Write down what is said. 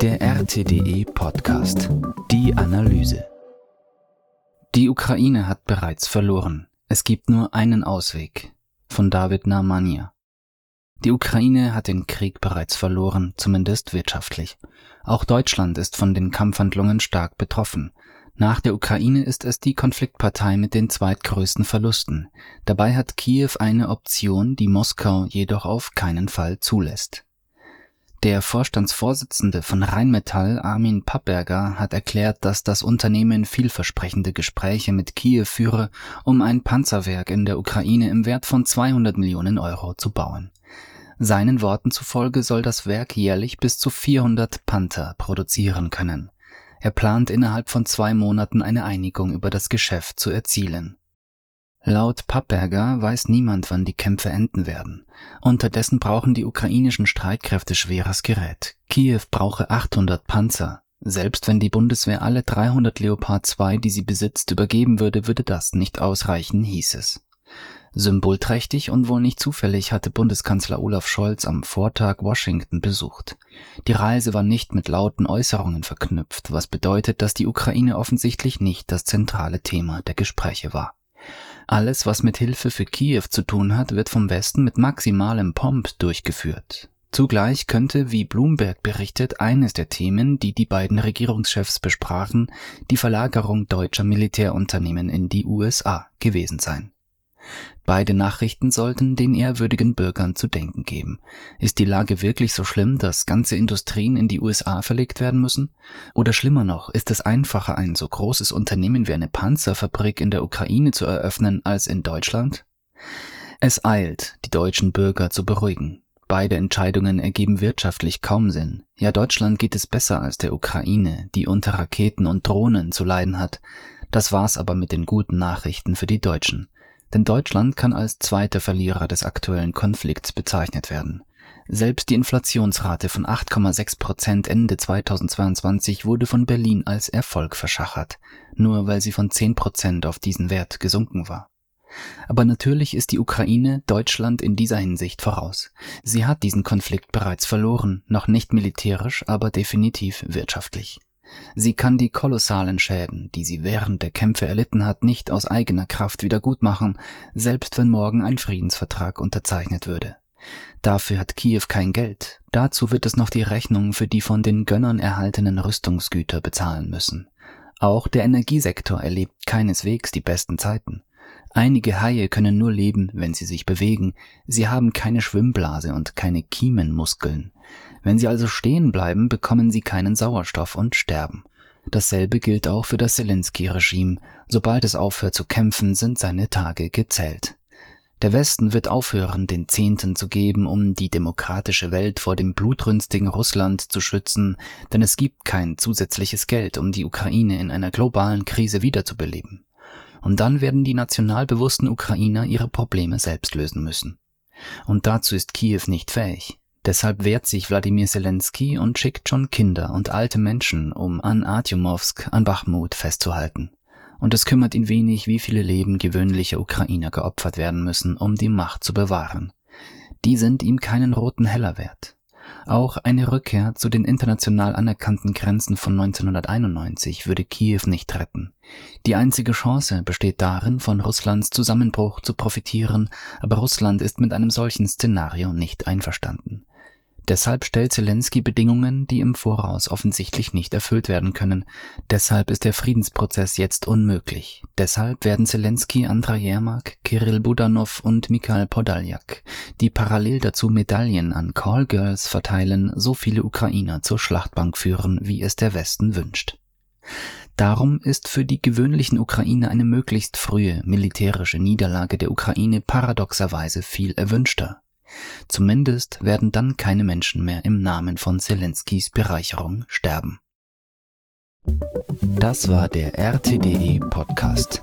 Der RTDE Podcast. Die Analyse. Die Ukraine hat bereits verloren. Es gibt nur einen Ausweg. Von David Narmania. Die Ukraine hat den Krieg bereits verloren, zumindest wirtschaftlich. Auch Deutschland ist von den Kampfhandlungen stark betroffen. Nach der Ukraine ist es die Konfliktpartei mit den zweitgrößten Verlusten. Dabei hat Kiew eine Option, die Moskau jedoch auf keinen Fall zulässt. Der Vorstandsvorsitzende von Rheinmetall, Armin Pappberger, hat erklärt, dass das Unternehmen vielversprechende Gespräche mit Kiew führe, um ein Panzerwerk in der Ukraine im Wert von 200 Millionen Euro zu bauen. Seinen Worten zufolge soll das Werk jährlich bis zu 400 Panther produzieren können. Er plant innerhalb von zwei Monaten eine Einigung über das Geschäft zu erzielen. Laut Pappberger weiß niemand, wann die Kämpfe enden werden. Unterdessen brauchen die ukrainischen Streitkräfte schweres Gerät. Kiew brauche 800 Panzer. Selbst wenn die Bundeswehr alle 300 Leopard 2, die sie besitzt, übergeben würde, würde das nicht ausreichen, hieß es. Symbolträchtig und wohl nicht zufällig hatte Bundeskanzler Olaf Scholz am Vortag Washington besucht. Die Reise war nicht mit lauten Äußerungen verknüpft, was bedeutet, dass die Ukraine offensichtlich nicht das zentrale Thema der Gespräche war. Alles, was mit Hilfe für Kiew zu tun hat, wird vom Westen mit maximalem Pomp durchgeführt. Zugleich könnte, wie Bloomberg berichtet, eines der Themen, die die beiden Regierungschefs besprachen, die Verlagerung deutscher Militärunternehmen in die USA gewesen sein. Beide Nachrichten sollten den ehrwürdigen Bürgern zu denken geben. Ist die Lage wirklich so schlimm, dass ganze Industrien in die USA verlegt werden müssen? Oder schlimmer noch, ist es einfacher, ein so großes Unternehmen wie eine Panzerfabrik in der Ukraine zu eröffnen als in Deutschland? Es eilt, die deutschen Bürger zu beruhigen. Beide Entscheidungen ergeben wirtschaftlich kaum Sinn. Ja, Deutschland geht es besser als der Ukraine, die unter Raketen und Drohnen zu leiden hat. Das war's aber mit den guten Nachrichten für die Deutschen. Denn Deutschland kann als zweiter Verlierer des aktuellen Konflikts bezeichnet werden. Selbst die Inflationsrate von 8,6 Prozent Ende 2022 wurde von Berlin als Erfolg verschachert, nur weil sie von 10 Prozent auf diesen Wert gesunken war. Aber natürlich ist die Ukraine Deutschland in dieser Hinsicht voraus. Sie hat diesen Konflikt bereits verloren, noch nicht militärisch, aber definitiv wirtschaftlich. Sie kann die kolossalen Schäden, die sie während der Kämpfe erlitten hat, nicht aus eigener Kraft wiedergutmachen, selbst wenn morgen ein Friedensvertrag unterzeichnet würde. Dafür hat Kiew kein Geld. Dazu wird es noch die Rechnung für die von den Gönnern erhaltenen Rüstungsgüter bezahlen müssen. Auch der Energiesektor erlebt keineswegs die besten Zeiten. Einige Haie können nur leben, wenn sie sich bewegen. Sie haben keine Schwimmblase und keine Kiemenmuskeln. Wenn sie also stehen bleiben, bekommen sie keinen Sauerstoff und sterben. Dasselbe gilt auch für das Zelensky-Regime. Sobald es aufhört zu kämpfen, sind seine Tage gezählt. Der Westen wird aufhören, den Zehnten zu geben, um die demokratische Welt vor dem blutrünstigen Russland zu schützen, denn es gibt kein zusätzliches Geld, um die Ukraine in einer globalen Krise wiederzubeleben. Und dann werden die nationalbewussten Ukrainer ihre Probleme selbst lösen müssen. Und dazu ist Kiew nicht fähig. Deshalb wehrt sich Wladimir Zelensky und schickt schon Kinder und alte Menschen, um an Artjomowsk, an Bachmut festzuhalten. Und es kümmert ihn wenig, wie viele Leben gewöhnlicher Ukrainer geopfert werden müssen, um die Macht zu bewahren. Die sind ihm keinen roten Heller wert. Auch eine Rückkehr zu den international anerkannten Grenzen von 1991 würde Kiew nicht retten. Die einzige Chance besteht darin, von Russlands Zusammenbruch zu profitieren, aber Russland ist mit einem solchen Szenario nicht einverstanden. Deshalb stellt Zelensky Bedingungen, die im Voraus offensichtlich nicht erfüllt werden können. Deshalb ist der Friedensprozess jetzt unmöglich. Deshalb werden Zelensky, Andrei Yermak, Kirill Budanov und Mikhail Podaljak, die parallel dazu Medaillen an Callgirls verteilen, so viele Ukrainer zur Schlachtbank führen, wie es der Westen wünscht. Darum ist für die gewöhnlichen Ukrainer eine möglichst frühe militärische Niederlage der Ukraine paradoxerweise viel erwünschter. Zumindest werden dann keine Menschen mehr im Namen von Zelenskys Bereicherung sterben. Das war der RTDE Podcast.